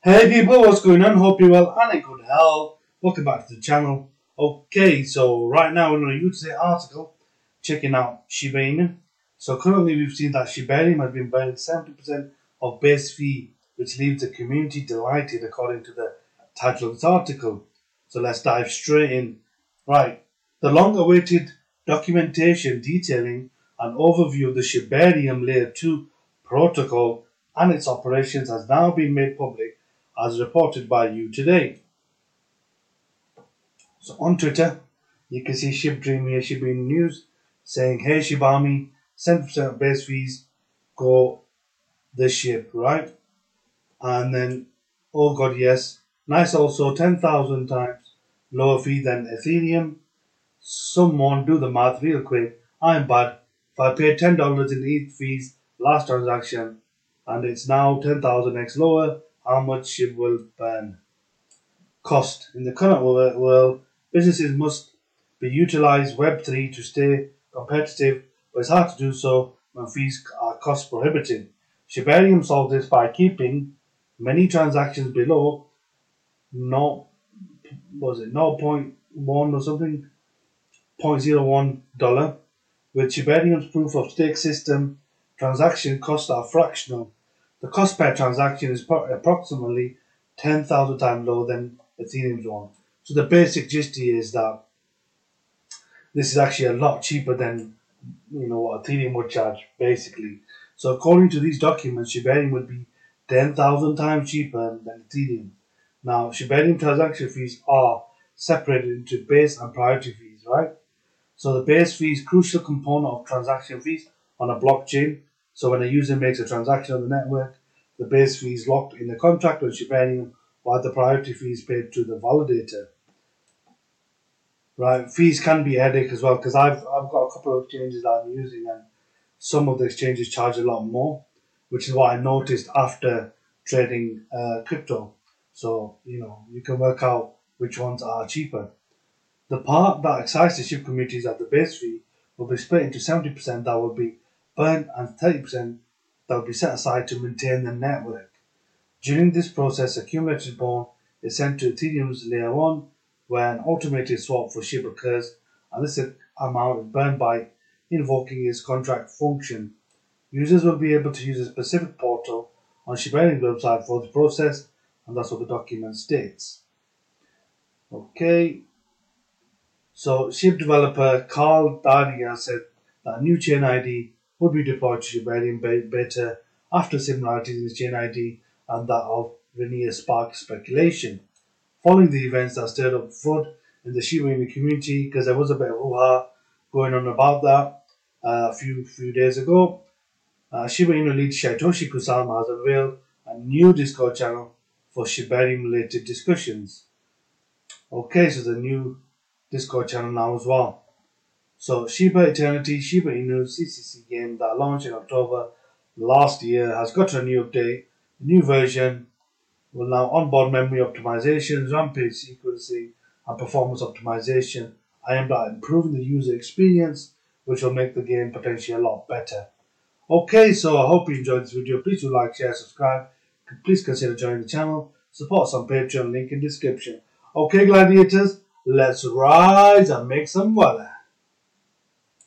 Hey people, what's going on? Hope you're well and in good health. Welcome back to the channel. Okay, so right now we're on a USA article checking out Shiba Inu. So currently we've seen that Shiba Inu has been burning 70% of base fee, which leaves the community delighted according to the title of this article. So let's dive straight in. Right, the long-awaited documentation detailing an overview of the Shibarium Layer 2 protocol and its operations has now been made public as reported by U.Today. So on Twitter, you can see Shib Dream here, Shiba Inu News, saying, Hey Shibarmy, 70% base fees go the ship, right? And then, oh god, yes, nice also, 10,000 times lower fee than Ethereum. Someone do the math real quick. I'm bad. If I paid $10 in ETH fees last transaction and it's now 10,000x lower, how much it will burn. Cost. In the current world, businesses must be utilized Web3 to stay competitive, but it's hard to do so when fees are cost prohibitive. Shibarium solves this by keeping many transactions below no was it 0.1 or something 0.01 dollar with Shibarium's proof of stake system transaction costs are fractional the cost per transaction is approximately 10,000 times lower than Ethereum's one. So the basic gist here is that this is actually a lot cheaper than you know what Ethereum would charge, basically. So according to these documents, Shibarium would be 10,000 times cheaper than Ethereum. Now, Shibarium transaction fees are separated into base and priority fees, right? So the base fee is crucial component of transaction fees on a blockchain so when a user makes a transaction on the network, the base fee is locked in the contract on Shibarium, while the priority fee is paid to the validator. Right, fees can be a headache as well because I've I've got a couple of exchanges that I'm using and some of the exchanges charge a lot more, which is what I noticed after trading uh, crypto. So you know you can work out which ones are cheaper. The part that excites the SHIB community is that the base fee will be split into seventy percent that will be burn and 30% that will be set aside to maintain the network. During this process, accumulated BONE is sent to Ethereum's layer 1, where an automated swap for SHIB occurs, and this amount is burned by invoking its contract function. Users will be able to use a specific portal on Shibarium's website for the process, and that's what the document states. Okay, so SHIB developer Kaal Dhairya said that a new chain ID would be deployed to Shibarium Beta after similarities in chain ID and that of Linear Spark speculation. Following the events that stirred up FUD in the Shiba community, because there was a bit of hoo-ha going on about that uh, a few few days ago, uh, Shiba Inu lead Shytoshi Kusama has unveiled a new Discord channel for Shibarium related discussions. Okay, so the new Discord channel now as well. So Shiba Eternity, Shiba Inu CCG game that launched in October last year has got a new update. The new version will now onboard memory optimization, rampage sequencing, and performance optimization aimed at improving the user experience, which will make the game potentially a lot better. Okay, so I hope you enjoyed this video. Please do like, share, subscribe. Please consider joining the channel. Support us on Patreon, link in description. Okay, gladiators, let's rise and make some weather.